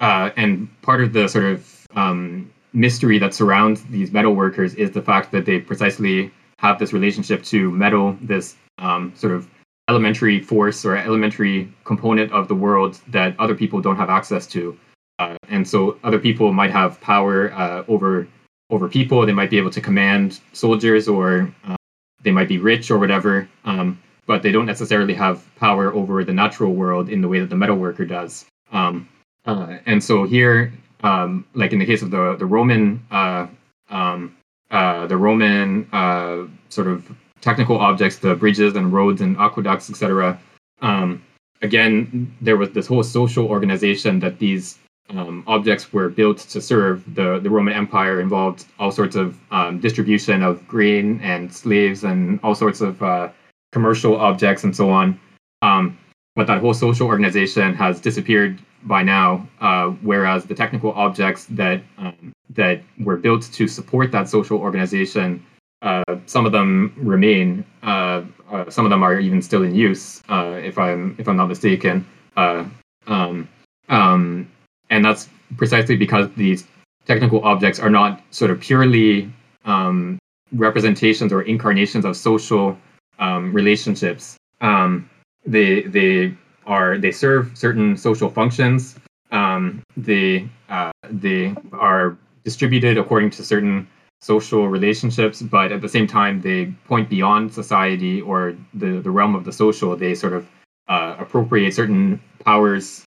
Uh, and part of the sort of um, mystery that surrounds these metal workers is the fact that they precisely have this relationship to metal, this um, sort of elementary force or elementary component of the world that other people don't have access to. Uh, and so other people might have power uh, over over people. They might be able to command soldiers, or uh, they might be rich or whatever. Um, but they don't necessarily have power over the natural world in the way that the metal worker does. Um, uh, and so here, um, like in the case of the the Roman uh, um, uh, the Roman uh, sort of technical objects, the bridges and roads and aqueducts, etc. Um, again, there was this whole social organization that these um, objects were built to serve. The the Roman Empire involved all sorts of um, distribution of grain and slaves and all sorts of uh, commercial objects and so on. Um, but that whole social organization has disappeared by now, uh, whereas the technical objects that um, that were built to support that social organization, uh, some of them remain. Uh, uh some of them are even still in use, uh, if I'm if I'm not mistaken. Uh, um, um, and that's precisely because these technical objects are not sort of purely um, representations or incarnations of social um, relationships. Um, they they are they serve certain social functions. Um, they uh, they are distributed according to certain social relationships, but at the same time they point beyond society or the the realm of the social. They sort of uh, appropriate certain powers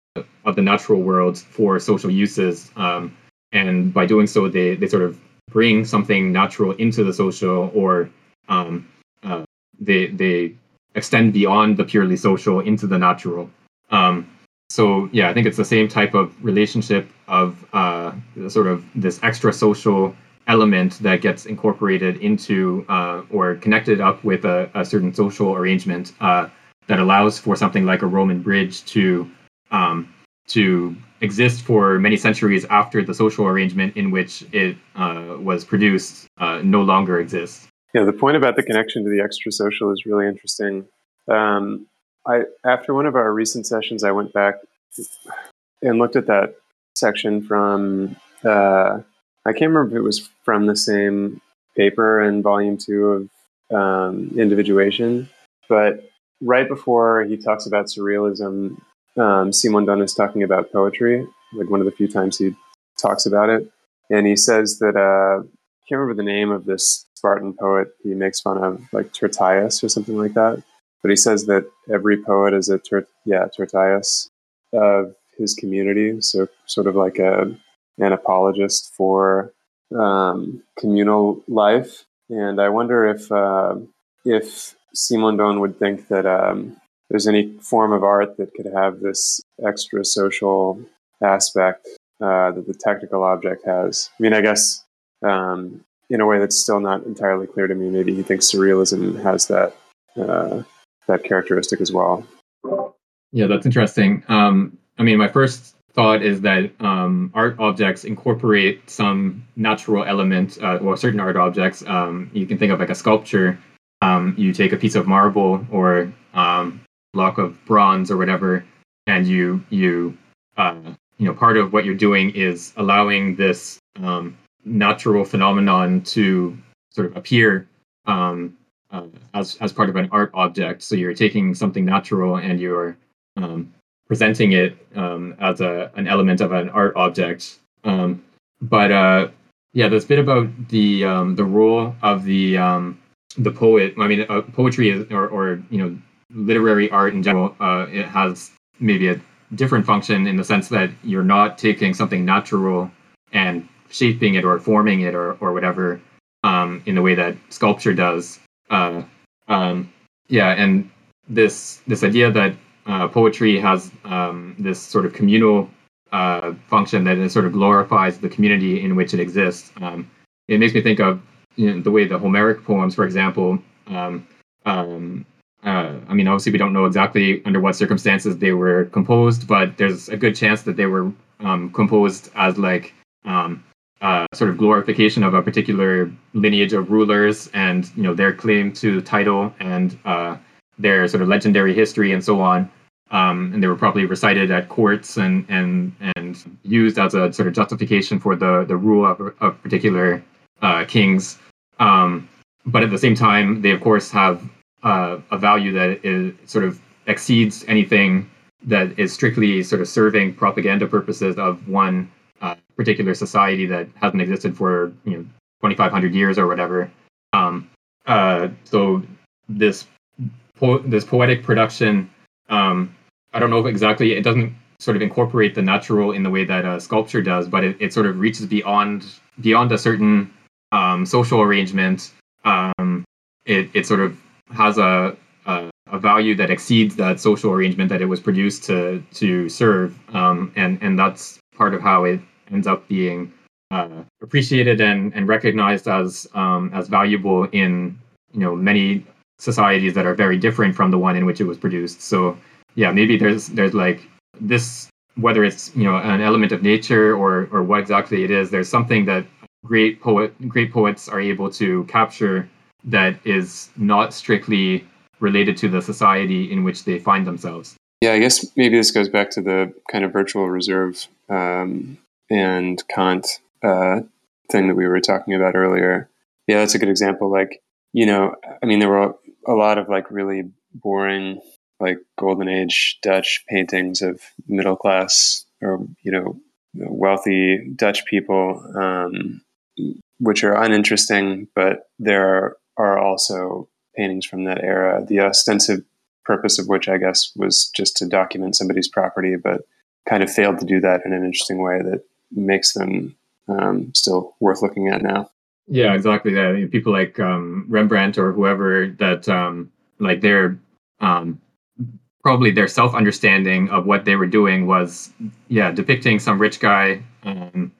of the natural world for social uses, um, and by doing so, they they sort of bring something natural into the social, or um, uh, they they extend beyond the purely social into the natural. Um, so yeah, I think it's the same type of relationship of uh, sort of this extra social element that gets incorporated into uh, or connected up with a, a certain social arrangement. Uh, that allows for something like a Roman bridge to um, to exist for many centuries after the social arrangement in which it uh, was produced uh, no longer exists. Yeah, the point about the connection to the extra social is really interesting. Um, I after one of our recent sessions, I went back and looked at that section from uh, I can't remember if it was from the same paper in volume two of um, Individuation, but right before he talks about surrealism, um, Simondon is talking about poetry, like one of the few times he talks about it, and he says that uh, can't remember the name of this Spartan poet he makes fun of, like Tyrtaeus or something like that. But he says that every poet is a ter- yeah Tyrtaeus of his community, so sort of like a an apologist for um, communal life. And I wonder if uh, if Simondon would think that um, there's any form of art that could have this extra social aspect uh, that the technical object has. I mean, I guess um, in a way that's still not entirely clear to me. Maybe he thinks surrealism has that uh, that characteristic as well. Yeah, that's interesting. Um, I mean, my first thought is that um, art objects incorporate some natural element, uh, or certain art objects. Um, you can think of like a sculpture. Um, you take a piece of marble or um, block of bronze or whatever, and you you uh, you know part of what you're doing is allowing this um, natural phenomenon to sort of appear um, uh, as as part of an art object. So you're taking something natural and you're um, presenting it um, as a an element of an art object. Um, but uh, yeah, this bit about the um, the role of the um, the poet. I mean, uh, poetry is, or, or you know literary art in general. Uh, it has maybe a different function in the sense that you're not taking something natural and shaping it or forming it or or whatever um, in the way that sculpture does. Uh, um, yeah, and this this idea that uh, poetry has um, this sort of communal uh, function that it sort of glorifies the community in which it exists. Um, it makes me think of you know, the way the Homeric poems, for example. Um, um, uh, I mean, obviously, we don't know exactly under what circumstances they were composed, but there's a good chance that they were um, composed as like um, uh, sort of glorification of a particular lineage of rulers and you know their claim to title and uh, their sort of legendary history and so on. Um, and they were probably recited at courts and and and used as a sort of justification for the the rule of, of particular uh, kings. Um, but at the same time, they of course have uh, a value that is sort of exceeds anything that is strictly sort of serving propaganda purposes of one uh, particular society that hasn't existed for you know 2,500 years or whatever. Um, uh, so this po- this poetic production. Um, I don't know exactly it doesn't sort of incorporate the natural in the way that a sculpture does, but it, it sort of reaches beyond beyond a certain um, social arrangement. Um, it it sort of has a, a, a value that exceeds that social arrangement that it was produced to to serve, um, and and that's part of how it ends up being uh, appreciated and, and recognized as um, as valuable in you know many societies that are very different from the one in which it was produced. So yeah, maybe there's there's like this whether it's you know an element of nature or or what exactly it is. There's something that great poet great poets are able to capture that is not strictly related to the society in which they find themselves. Yeah, I guess maybe this goes back to the kind of virtual reserve um, and Kant uh, thing that we were talking about earlier. Yeah, that's a good example. Like, you know, I mean, there were a lot of like really boring, like golden age Dutch paintings of middle class or, you know, wealthy Dutch people, um, which are uninteresting, but there are also paintings from that era. The ostensive purpose of which, I guess, was just to document somebody's property, but kind of failed to do that in an interesting way that makes them um, still worth looking at now. Yeah, exactly. That I mean, people like um, Rembrandt or whoever that um, like their um, probably their self understanding of what they were doing was yeah depicting some rich guy um,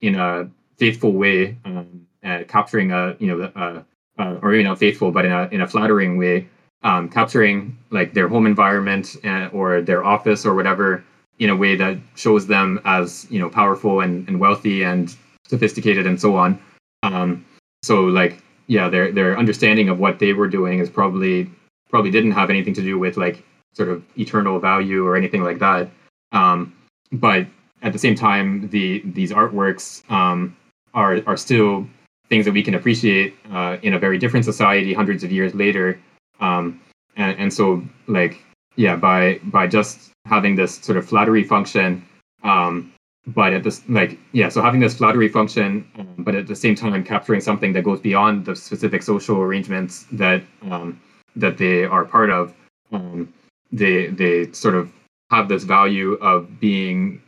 in a faithful way, um, capturing a you know a, a, or maybe not faithful, but in a in a flattering way, um, capturing like their home environment and, or their office or whatever in a way that shows them as you know powerful and, and wealthy and sophisticated and so on. Um, so like yeah, their their understanding of what they were doing is probably probably didn't have anything to do with like sort of eternal value or anything like that. Um, but at the same time, the these artworks um, are are still things that we can appreciate uh, in a very different society hundreds of years later. Um, and, and so like yeah, by by just having this sort of flattery function, um, but at this like yeah, so having this flattery function, um, but at the same time capturing something that goes beyond the specific social arrangements that um, that they are part of. Um, they they sort of have this value of being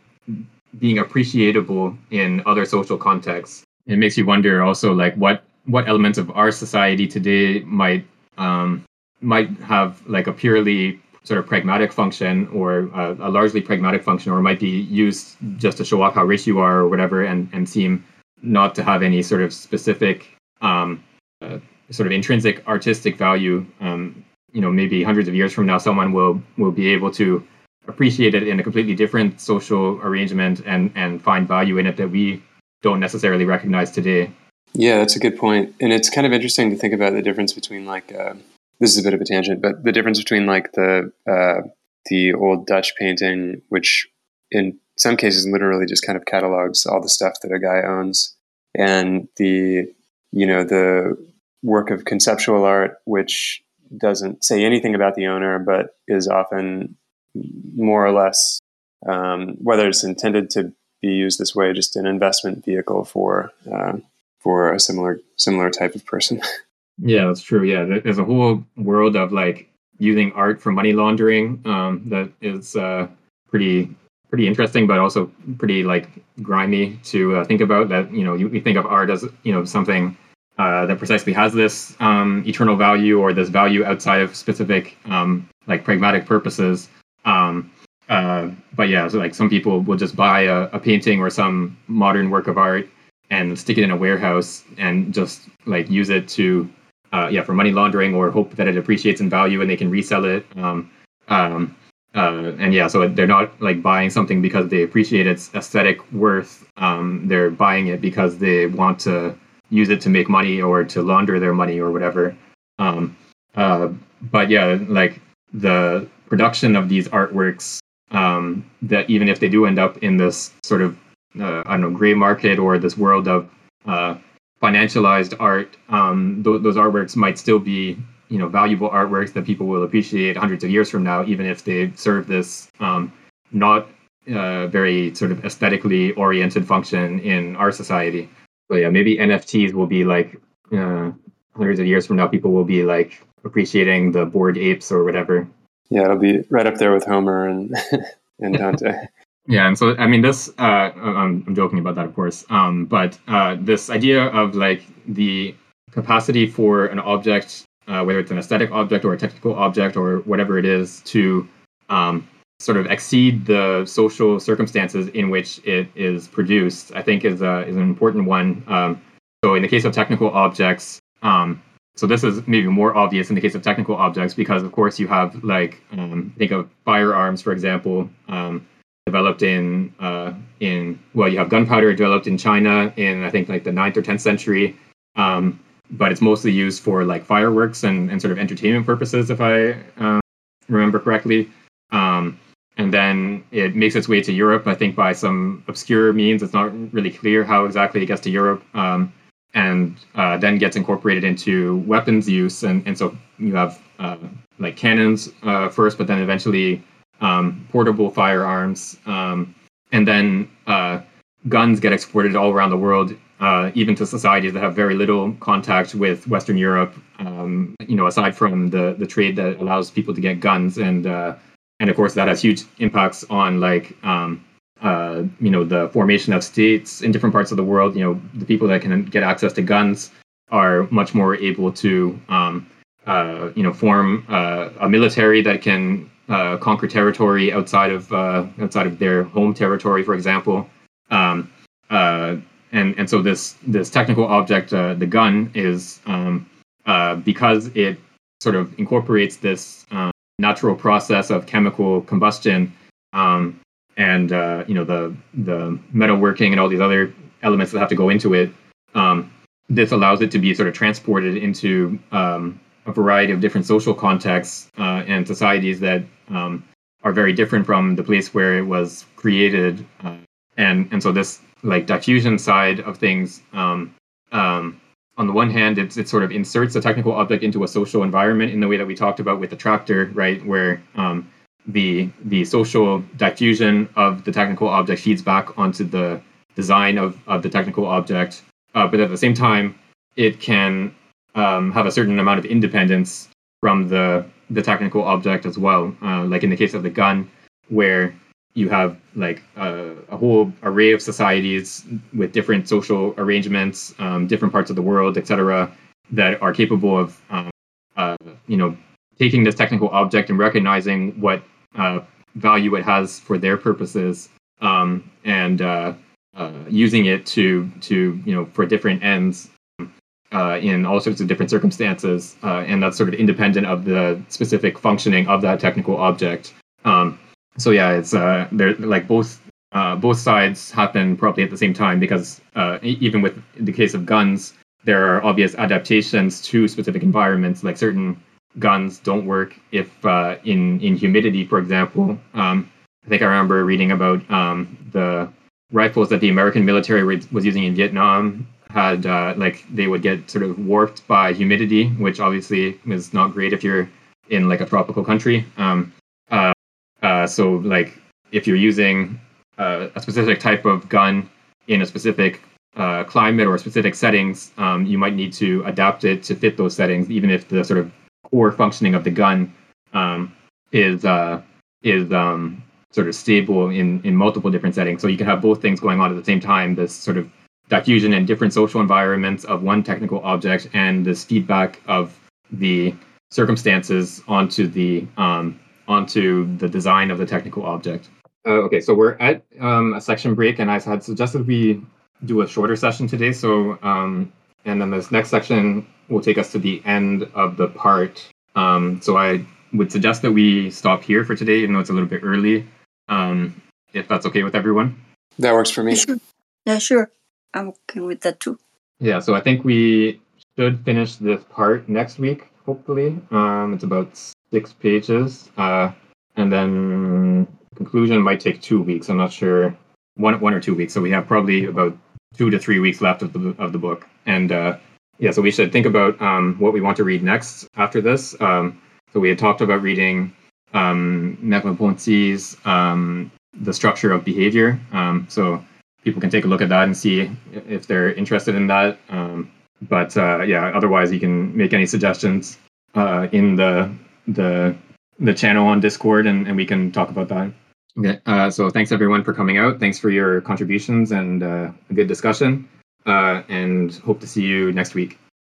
being appreciable in other social contexts. It makes you wonder also like what what elements of our society today might um, might have like a purely sort of pragmatic function or a, a, largely pragmatic function or might be used just to show off how rich you are or whatever and, and seem not to have any sort of specific um, uh, sort of intrinsic artistic value. Um, you know maybe hundreds of years from now someone will will be able to appreciate it in a completely different social arrangement and and find value in it that we don't necessarily recognize today. Yeah that's a good point. And it's kind of interesting to think about the difference between like uh, this is a bit of a tangent but the difference between like the uh, the old dutch painting which in some cases literally just kind of catalogs all the stuff that a guy owns and the you know the work of conceptual art which doesn't say anything about the owner, but is often more or less, um, whether it's intended to be used this way, just an investment vehicle for uh, for a similar similar type of person. Yeah, that's true. Yeah, there's a whole world of like using art for money laundering um, that is uh, pretty pretty interesting, but also pretty like grimy to uh, think about. That you know, you, you think of art as you know something uh, that precisely has this um, eternal value or this value outside of specific um, like pragmatic purposes. Um, uh, but yeah, so like some people will just buy a, a, painting or some modern work of art and stick it in a warehouse and just like use it to uh, yeah for money laundering or hope that it appreciates in value and they can resell it. Um, um, uh, and yeah, so they're not like buying something because they appreciate its aesthetic worth. Um, they're buying it because they want to use it to make money or to launder their money or whatever. Um, uh, but yeah, like the production of these artworks, um, that even if they do end up in this sort of uh, I don't know gray market or this world of uh, financialized art, um, th- those artworks might still be you know valuable artworks that people will appreciate hundreds of years from now, even if they serve this um, not uh, very sort of aesthetically oriented function in our society. So yeah, maybe NFTs will be like uh, hundreds of years from now. People will be like appreciating the bored apes or whatever. Yeah, it'll be right up there with Homer and and Dante. yeah, and so I mean, this uh, I'm, I'm joking about that, of course. Um, but uh, this idea of like the capacity for an object, uh, whether it's an aesthetic object or a technical object or whatever it is, to um, sort of exceed the social circumstances in which it is produced, I think is a, is an important one. Um, so in the case of technical objects, um, so this is maybe more obvious in the case of technical objects because of course you have like um, think of firearms for example um, developed in uh, in well you have gunpowder developed in China in I think like the 9th or 10th century um, but it's mostly used for like fireworks and, and sort of entertainment purposes if I uh, remember correctly um, and then it makes its way to Europe. I think by some obscure means. It's not really clear how exactly it gets to Europe, um, and uh, then gets incorporated into weapons use. And, and so you have uh, like cannons uh, first, but then eventually um, portable firearms, um, and then uh, guns get exported all around the world. Uh, even to societies that have very little contact with Western Europe, um, you know, aside from the the trade that allows people to get guns and uh, and of course that has huge impacts on like um, uh, you know the formation of states in different parts of the world. You know, the people that can get access to guns are much more able to um, uh, you know form uh, a military that can uh, conquer territory outside of uh, outside of their home territory, for example. Um, uh, and and so this this technical object, the gun, is um, because it sort of incorporates this um, natural process of chemical combustion um, and uh, you know the the metalworking and all these other elements that have to go into it. Um, this allows it to be sort of transported into um, a variety of different social contexts uh, and societies that um, are very different from the place where it was created. Uh, and and so this like diffusion side of things um, um, on the one hand, it sort of inserts a technical object into a social environment in the way that we talked about with the tractor, right? Where um, the the social diffusion of the technical object feeds back onto the design of, of the technical object, uh, but at the same time, it can um, have a certain amount of independence from the the technical object as well. Uh, like in the case of the gun, where you have like a, a, whole array of societies with different social arrangements, um, different parts of the world, etc., that are capable of, um, uh, you know, taking this technical object and recognizing what uh, value it has for their purposes, um, and uh, uh using it to to you know for different ends. Uh, in all sorts of different circumstances, uh, and that's sort of independent of the specific functioning of that technical object. Um, so yeah, it's uh, they're like both uh, both sides happen probably at the same time because uh, even with the case of guns, there are obvious adaptations to specific environments. Like certain guns don't work if uh, in in humidity, for example. Um, I think I remember reading about um, the rifles that the American military was using in Vietnam had uh, like they would get sort of warped by humidity, which obviously is not great if you're in like a tropical country. Um, uh, so like if you're using uh, a specific type of gun in a specific uh, climate or specific settings, um, you might need to adapt it to fit those settings, even if the sort of core functioning of the gun um, is uh, is um, sort of stable in in multiple different settings. So you can have both things going on at the same time. This sort of diffusion in different social environments of one technical object and this feedback of the circumstances onto the um, onto the design of the technical object. Uh, okay, so we're at um, a section break, and I had suggested we do a shorter session today. So, um, and then this next section will take us to the end of the part. Um, so I would suggest that we stop here for today, even though it's a little bit early, um, if that's okay with everyone. That works for me. Sure. Yeah, sure. I'm okay with that too. Yeah, so I think we should finish this part next week, hopefully. Um, it's about six pages, uh, and then conclusion might take two weeks. I'm not sure, one one or two weeks. So we have probably about two to three weeks left of the of the book, and uh, yeah, so we should think about um, what we want to read next after this. Um, so we had talked about reading um, um, The Structure of Behavior. Um, so people can take a look at that and see if they're interested in that. Um, but uh, yeah, otherwise you can make any suggestions uh, in the the the channel on Discord, and, and we can talk about that. Okay. Uh, so thanks everyone for coming out. Thanks for your contributions and uh, a good discussion. Uh, and hope to see you next week.